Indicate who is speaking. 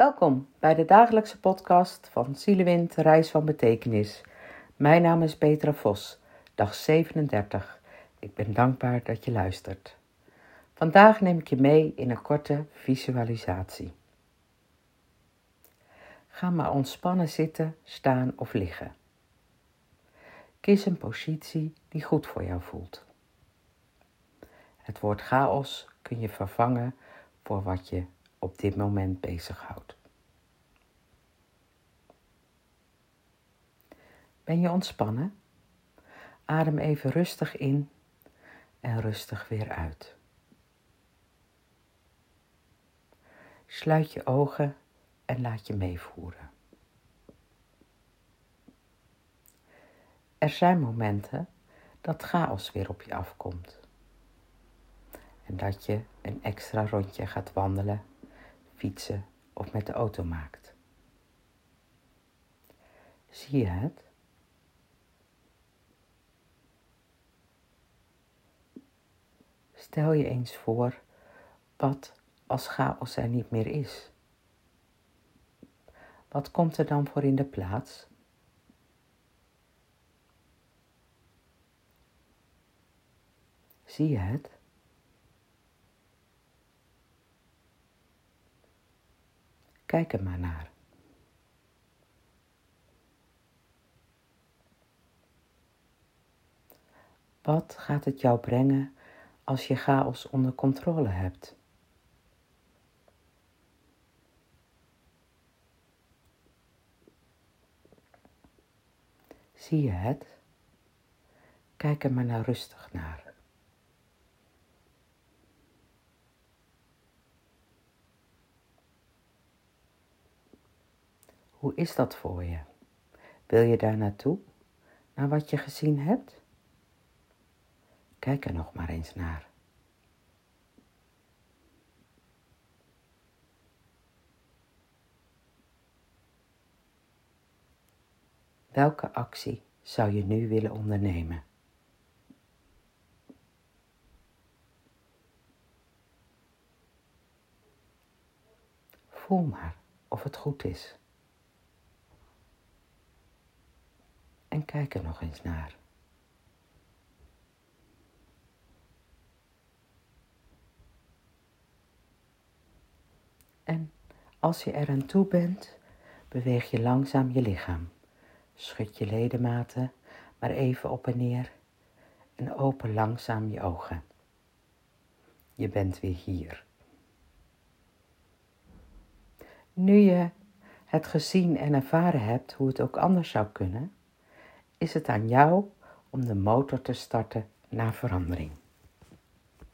Speaker 1: Welkom bij de dagelijkse podcast van Zielewind Reis van Betekenis. Mijn naam is Petra Vos, dag 37. Ik ben dankbaar dat je luistert. Vandaag neem ik je mee in een korte visualisatie. Ga maar ontspannen zitten, staan of liggen. Kies een positie die goed voor jou voelt. Het woord chaos kun je vervangen voor wat je op dit moment bezighoudt. Ben je ontspannen? Adem even rustig in en rustig weer uit. Sluit je ogen en laat je meevoeren. Er zijn momenten dat chaos weer op je afkomt. En dat je een extra rondje gaat wandelen, fietsen of met de auto maakt. Zie je het? Stel je eens voor wat als chaos er niet meer is. Wat komt er dan voor in de plaats? Zie je het? Kijk er maar naar. Wat gaat het jou brengen als je chaos onder controle hebt? Zie je het? Kijk er maar rustig naar. Hoe is dat voor je? Wil je daar naartoe? Naar wat je gezien hebt? Kijk er nog maar eens naar. Welke actie zou je nu willen ondernemen? Voel maar of het goed is. En kijk er nog eens naar. En als je er aan toe bent, beweeg je langzaam je lichaam. Schud je ledematen maar even op en neer en open langzaam je ogen. Je bent weer hier. Nu je het gezien en ervaren hebt hoe het ook anders zou kunnen, is het aan jou om de motor te starten naar verandering.